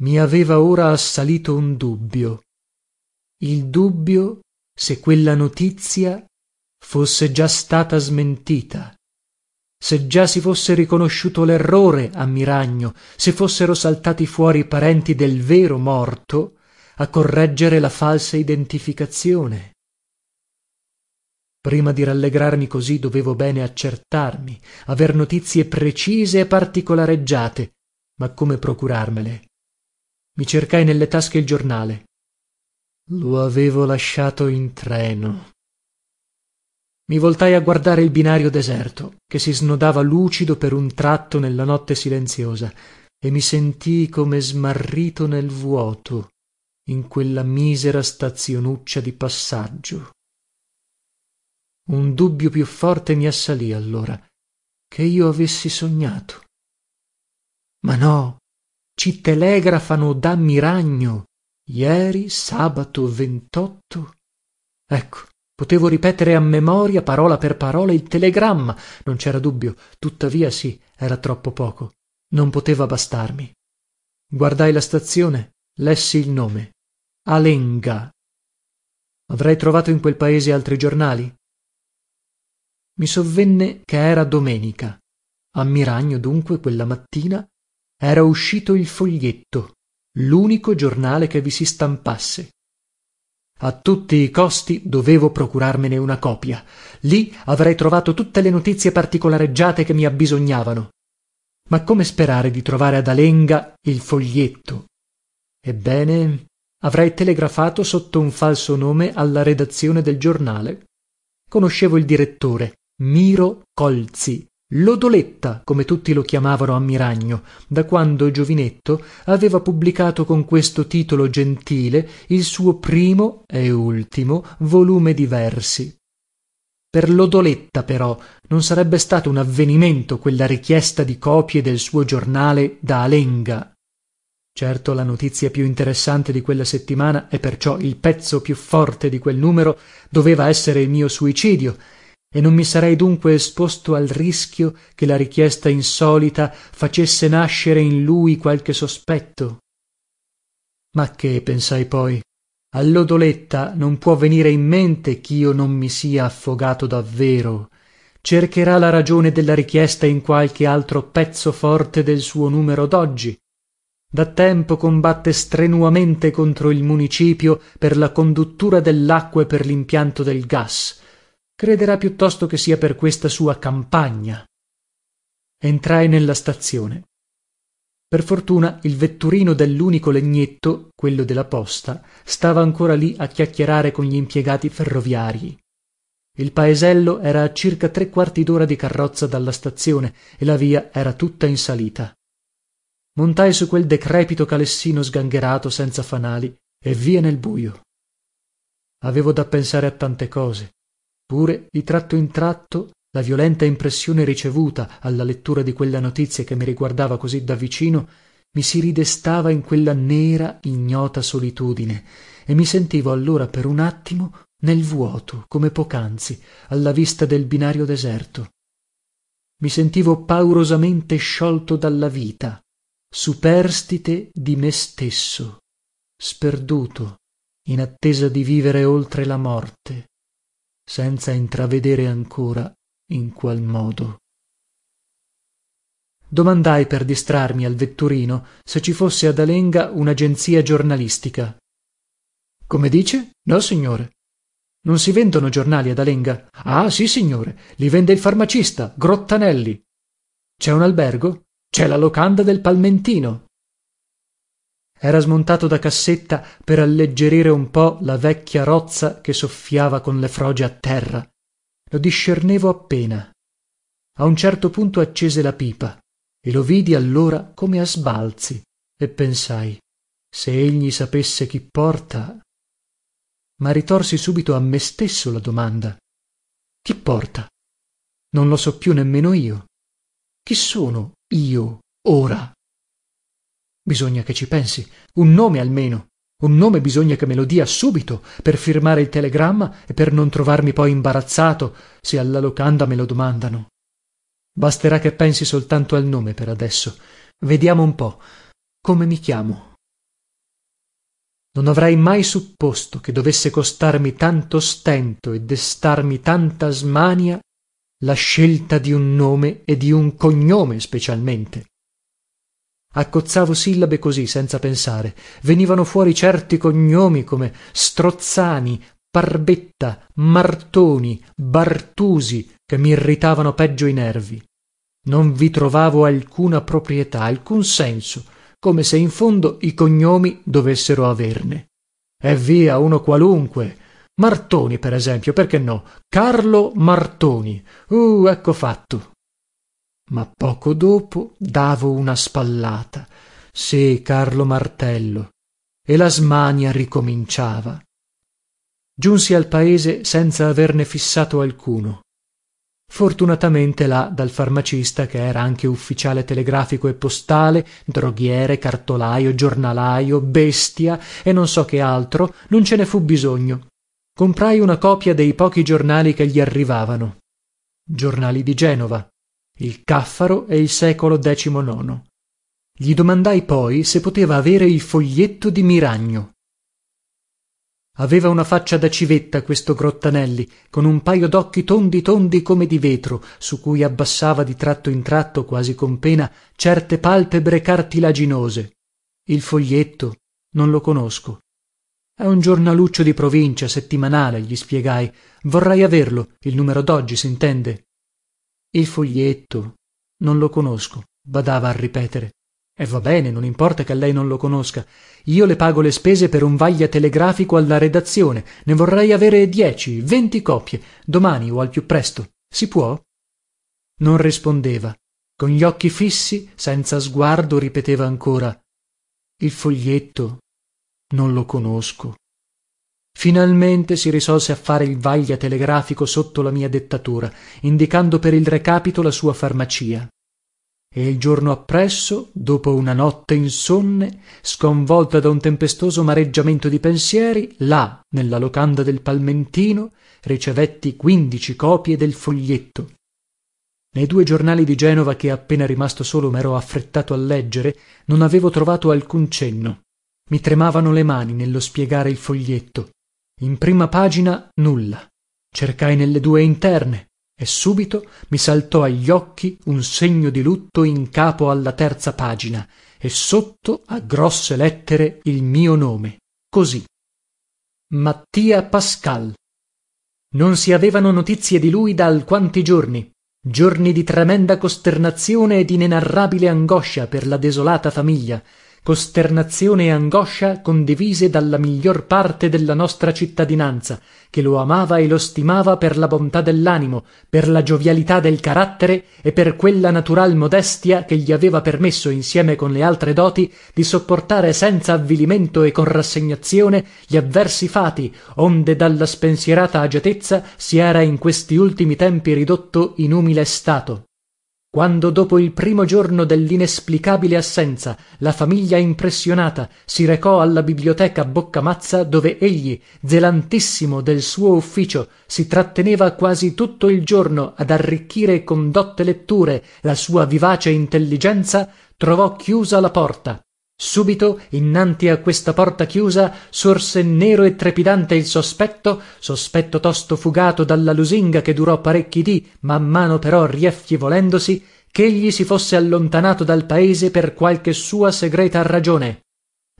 mi aveva ora assalito un dubbio. Il dubbio se quella notizia fosse già stata smentita se già si fosse riconosciuto lerrore a miragno se fossero saltati fuori i parenti del vero morto a correggere la falsa identificazione. Prima di rallegrarmi così dovevo bene accertarmi aver notizie precise e particolareggiate ma come procurarmele mi cercai nelle tasche il giornale. Lo avevo lasciato in treno. Mi voltai a guardare il binario deserto che si snodava lucido per un tratto nella notte silenziosa e mi sentii come smarrito nel vuoto in quella misera stazionuccia di passaggio. Un dubbio più forte mi assalì allora che io avessi sognato. Ma no ci telegrafano da miragno ieri sabato ventotto. Ecco potevo ripetere a memoria parola per parola il telegramma. Non cera dubbio tuttavia sì era troppo poco. Non poteva bastarmi. Guardai la stazione lessi il nome. Alenga. Avrei trovato in quel paese altri giornali? Mi sovvenne che era domenica. A miragno dunque quella mattina era uscito il foglietto lunico giornale che vi si stampasse. A tutti i costi dovevo procurarmene una copia. Lì avrei trovato tutte le notizie particolareggiate che mi abbisognavano. Ma come sperare di trovare ad alenga il foglietto? Ebbene avrei telegrafato sotto un falso nome alla redazione del giornale. Conoscevo il direttore miro colzi lodoletta come tutti lo chiamavano a miragno da quando giovinetto aveva pubblicato con questo titolo gentile il suo primo e ultimo volume di versi. Per lodoletta però non sarebbe stato un avvenimento quella richiesta di copie del suo giornale da alenga. Certo la notizia più interessante di quella settimana e perciò il pezzo più forte di quel numero doveva essere il mio suicidio e non mi sarei dunque esposto al rischio che la richiesta insolita facesse nascere in lui qualche sospetto. Ma che pensai poi a lodoletta non può venire in mente chio non mi sia affogato davvero. Cercherà la ragione della richiesta in qualche altro pezzo forte del suo numero doggi. Da tempo combatte strenuamente contro il municipio per la conduttura dellacqua e per limpianto del gas crederà piuttosto che sia per questa sua campagna. Entrai nella stazione. Per fortuna il vetturino dell'unico legnetto quello della posta stava ancora lì a chiacchierare con gli impiegati ferroviarii il paesello era a circa tre quarti d'ora di carrozza dalla stazione e la via era tutta in salita. Montai su quel decrepito calessino sgangherato senza fanali e via nel bujo avevo da pensare a tante cose pure di tratto in tratto la violenta impressione ricevuta alla lettura di quella notizia che mi riguardava così da vicino mi si ridestava in quella nera ignota solitudine e mi sentivo allora per un attimo nel vuoto come pocanzi alla vista del binario deserto. Mi sentivo paurosamente sciolto dalla vita superstite di me stesso sperduto in attesa di vivere oltre la morte senza intravedere ancora in qual modo. Domandai per distrarmi al vetturino se ci fosse ad alenga unagenzia giornalistica. Come dice? Nossignore non si vendono giornali ad alenga. Ah sissignore li vende il farmacista grottanelli. Cè un albergo? Cè la locanda del palmentino era smontato da cassetta per alleggerire un po la vecchia rozza che soffiava con le froge a terra. Lo discernevo appena. A un certo punto accese la pipa e lo vidi allora come a sbalzi e pensai se egli sapesse chi porta ma ritorsi subito a me stesso la domanda chi porta? Non lo so più nemmeno io. Chi sono io ora bisogna che ci pensi. Un nome almeno. Un nome bisogna che me lo dia subito per firmare il telegramma e per non trovarmi poi imbarazzato se alla locanda me lo domandano. Basterà che pensi soltanto al nome per adesso. Vediamo un po. Come mi chiamo? Non avrei mai supposto che dovesse costarmi tanto stento e destarmi tanta smania la scelta di un nome e di un cognome specialmente accozzavo sillabe così senza pensare. Venivano fuori certi cognomi come strozzani parbetta martoni bartusi che mi irritavano peggio i nervi. Non vi trovavo alcuna proprietà alcun senso come se in fondo i cognomi dovessero averne. Eh via uno qualunque. Martoni per esempio perché no? Carlo martoni. Uh ecco fatto ma poco dopo davo una spallata sì carlo martello e la smania ricominciava. Giunsi al paese senza averne fissato alcuno. Fortunatamente là dal farmacista che era anche ufficiale telegrafico e postale droghiere cartolajo giornalajo bestia e non so che altro non ce ne fu bisogno. Comprai una copia dei pochi giornali che gli arrivavano. Giornali di genova il caffaro e il secolo gli domandai poi se poteva avere il foglietto di miragno. Aveva una faccia da civetta questo grottanelli con un pajo docchi tondi tondi come di vetro su cui abbassava di tratto in tratto quasi con pena certe palpebre cartilaginose. Il foglietto non lo conosco. È un giornaluccio di provincia settimanale gli spiegai. Vorrei averlo. Il numero d'oggi s'intende il foglietto. Non lo conosco badava a ripetere. E va bene non importa che lei non lo conosca. Io le pago le spese per un vaglia telegrafico alla redazione. Ne vorrei avere dieci venti copie. Domani o al più presto. Si può? Non rispondeva. Con gli occhi fissi senza sguardo ripeteva ancora. Il foglietto. Non lo conosco finalmente si risolse a fare il vaglia telegrafico sotto la mia dettatura indicando per il recapito la sua farmacia. E il giorno appresso dopo una notte insonne sconvolta da un tempestoso mareggiamento di pensieri là nella locanda del palmentino ricevetti quindici copie del foglietto. Nei due giornali di genova che appena rimasto solo mero affrettato a leggere non avevo trovato alcun cenno. Mi tremavano le mani nello spiegare il foglietto in prima pagina nulla. Cercai nelle due interne e subito mi saltò agli occhi un segno di lutto in capo alla terza pagina e sotto a grosse lettere il mio nome. Così. Mattia pascal. Non si avevano notizie di lui da alquanti giorni. Giorni di tremenda costernazione e d'inenarrabile angoscia per la desolata famiglia costernazione e angoscia condivise dalla miglior parte della nostra cittadinanza che lo amava e lo stimava per la bontà dell'animo per la giovialità del carattere e per quella natural modestia che gli aveva permesso insieme con le altre doti di sopportare senza avvilimento e con rassegnazione gli avversi fati onde dalla spensierata agiatezza si era in questi ultimi tempi ridotto in umile stato quando dopo il primo giorno dell'inesplicabile assenza la famiglia impressionata si recò alla biblioteca boccamazza dove egli zelantissimo del suo ufficio si tratteneva quasi tutto il giorno ad arricchire con dotte letture la sua vivace intelligenza trovò chiusa la porta subito innanti a questa porta chiusa sorse nero e trepidante il sospetto sospetto tosto fugato dalla lusinga che durò parecchi dì man mano però riaffievolendosi ch'egli si fosse allontanato dal paese per qualche sua segreta ragione.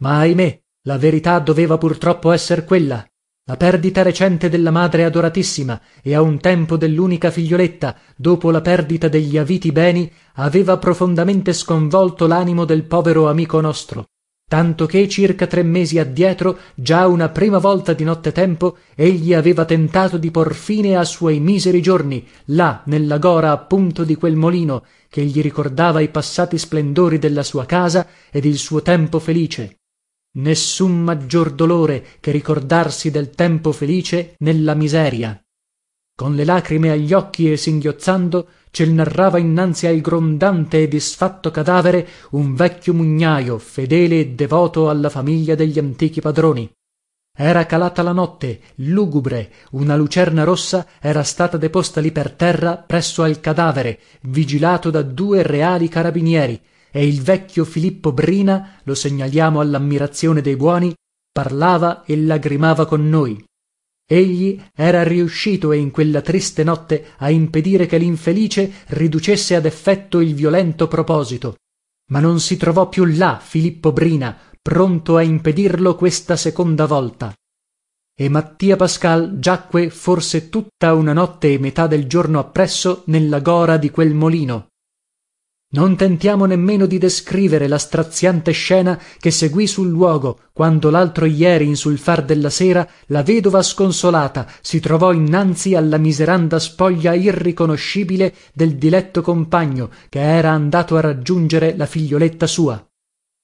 Ma ahimè la verità doveva purtroppo esser quella la perdita recente della madre adoratissima e a un tempo dell'unica figlioletta dopo la perdita degli aviti beni aveva profondamente sconvolto l'animo del povero amico nostro. Tanto che circa tre mesi addietro già una prima volta di nottetempo egli aveva tentato di por fine a suoi miseri giorni là nella gora appunto di quel molino che gli ricordava i passati splendori della sua casa ed il suo tempo felice nessun maggior dolore che ricordarsi del tempo felice nella miseria. Con le lacrime agli occhi e singhiozzando cel narrava innanzi al grondante e disfatto cadavere un vecchio mugnajo fedele e devoto alla famiglia degli antichi padroni. Era calata la notte lugubre una lucerna rossa era stata deposta lì per terra presso al cadavere vigilato da due reali carabinieri e il vecchio filippo brina lo segnaliamo all'ammirazione dei buoni parlava e lagrimava con noi. Egli era riuscito in quella triste notte a impedire che linfelice riducesse ad effetto il violento proposito. Ma non si trovò più là filippo brina pronto a impedirlo questa seconda volta. E mattia pascal giacque forse tutta una notte e metà del giorno appresso nella gora di quel molino non tentiamo nemmeno di descrivere la straziante scena che seguì sul luogo quando laltro ieri in sul far della sera la vedova sconsolata si trovò innanzi alla miseranda spoglia irriconoscibile del diletto compagno che era andato a raggiungere la figlioletta sua.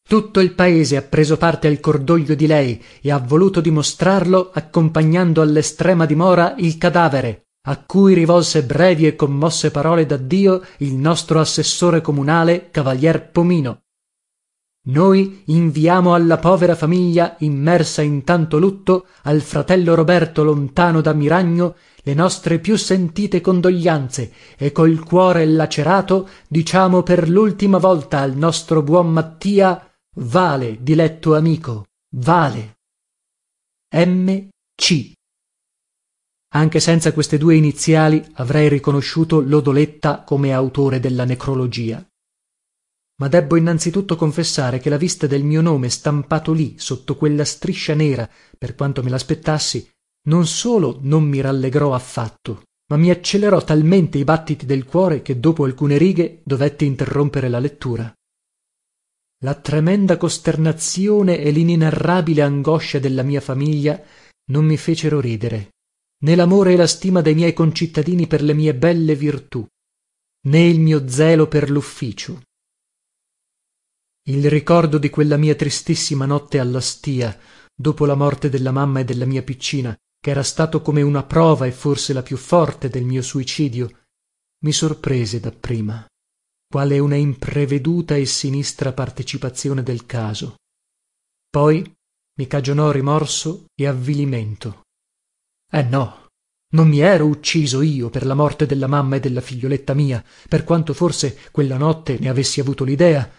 Tutto il paese ha preso parte al cordoglio di lei e ha voluto dimostrarlo accompagnando allestrema dimora il cadavere a cui rivolse brevi e commosse parole daddio il nostro assessore comunale cavalier pomino. Noi inviamo alla povera famiglia immersa in tanto lutto al fratello roberto lontano da miragno le nostre più sentite condoglianze e col cuore lacerato diciamo per lultima volta al nostro buon mattia vale diletto amico vale m c anche senza queste due iniziali avrei riconosciuto lodoletta come autore della necrologia. Ma debbo innanzitutto confessare che la vista del mio nome stampato lì sotto quella striscia nera per quanto me laspettassi non solo non mi rallegrò affatto ma mi accelerò talmente i battiti del cuore che dopo alcune righe dovetti interrompere la lettura. La tremenda costernazione e l'inenarrabile angoscia della mia famiglia non mi fecero ridere né lamore e la stima dei miei concittadini per le mie belle virtù né il mio zelo per lufficio. Il ricordo di quella mia tristissima notte alla stìa dopo la morte della mamma e della mia piccina chera stato come una prova e forse la più forte del mio suicidio mi sorprese dapprima quale una impreveduta e sinistra partecipazione del caso. Poi mi cagionò rimorso e avvilimento eh no. Non mi ero ucciso io per la morte della mamma e della figlioletta mia per quanto forse quella notte ne avessi avuto lidea.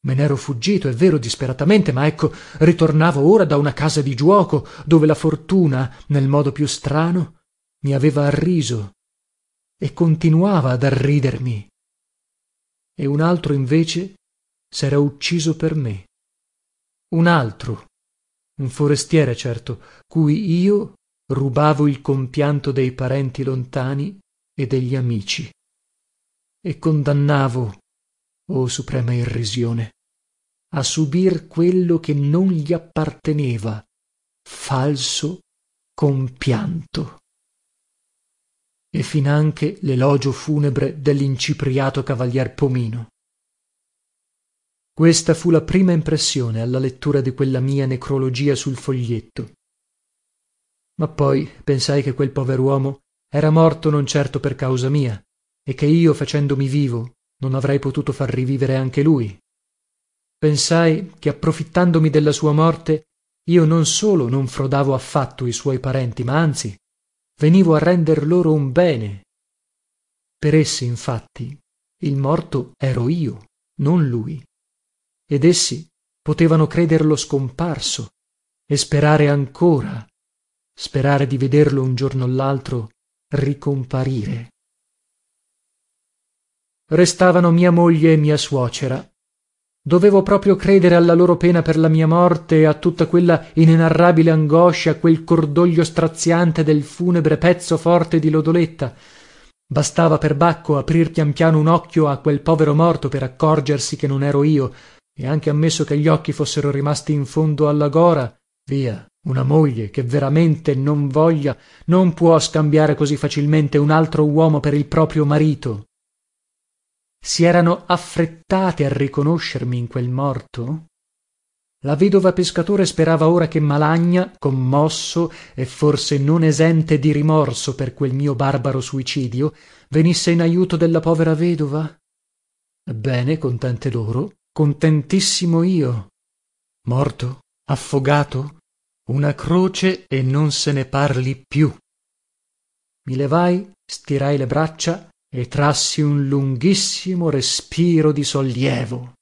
Me nero fuggito è vero disperatamente ma ecco ritornavo ora da una casa di giuoco dove la fortuna nel modo più strano mi aveva arriso e continuava ad arridermi. E un altro invece sera ucciso per me. Un altro un forestiere certo cui io rubavo il compianto dei parenti lontani e degli amici e condannavo oh suprema irrisione a subir quello che non gli apparteneva falso compianto. E finanche l'elogio funebre dell'incipriato cavalier pomino. Questa fu la prima impressione alla lettura di quella mia necrologia sul foglietto ma poi pensai che quel poveruomo era morto non certo per causa mia e che io facendomi vivo non avrei potuto far rivivere anche lui. Pensai che approfittandomi della sua morte io non solo non frodavo affatto i suoi parenti ma anzi venivo a render loro un bene. Per essi infatti il morto ero io non lui. Ed essi potevano crederlo scomparso e sperare ancora sperare di vederlo un giorno o laltro ricomparire. Restavano mia moglie e mia suocera. Dovevo proprio credere alla loro pena per la mia morte e a tutta quella inenarrabile angoscia a quel cordoglio straziante del funebre pezzo forte di lodoletta. Bastava per bacco aprir pian piano un occhio a quel povero morto per accorgersi che non ero io e anche ammesso che gli occhi fossero rimasti in fondo alla gora via una moglie che veramente non voglia non può scambiare così facilmente un altro uomo per il proprio marito. Si erano affrettate a riconoscermi in quel morto? La vedova pescatore sperava ora che malagna commosso e forse non esente di rimorso per quel mio barbaro suicidio venisse in ajuto della povera vedova? Ebbene contente loro contentissimo io. Morto affogato una croce e non se ne parli più. Mi levai stirai le braccia e trassi un lunghissimo respiro di sollievo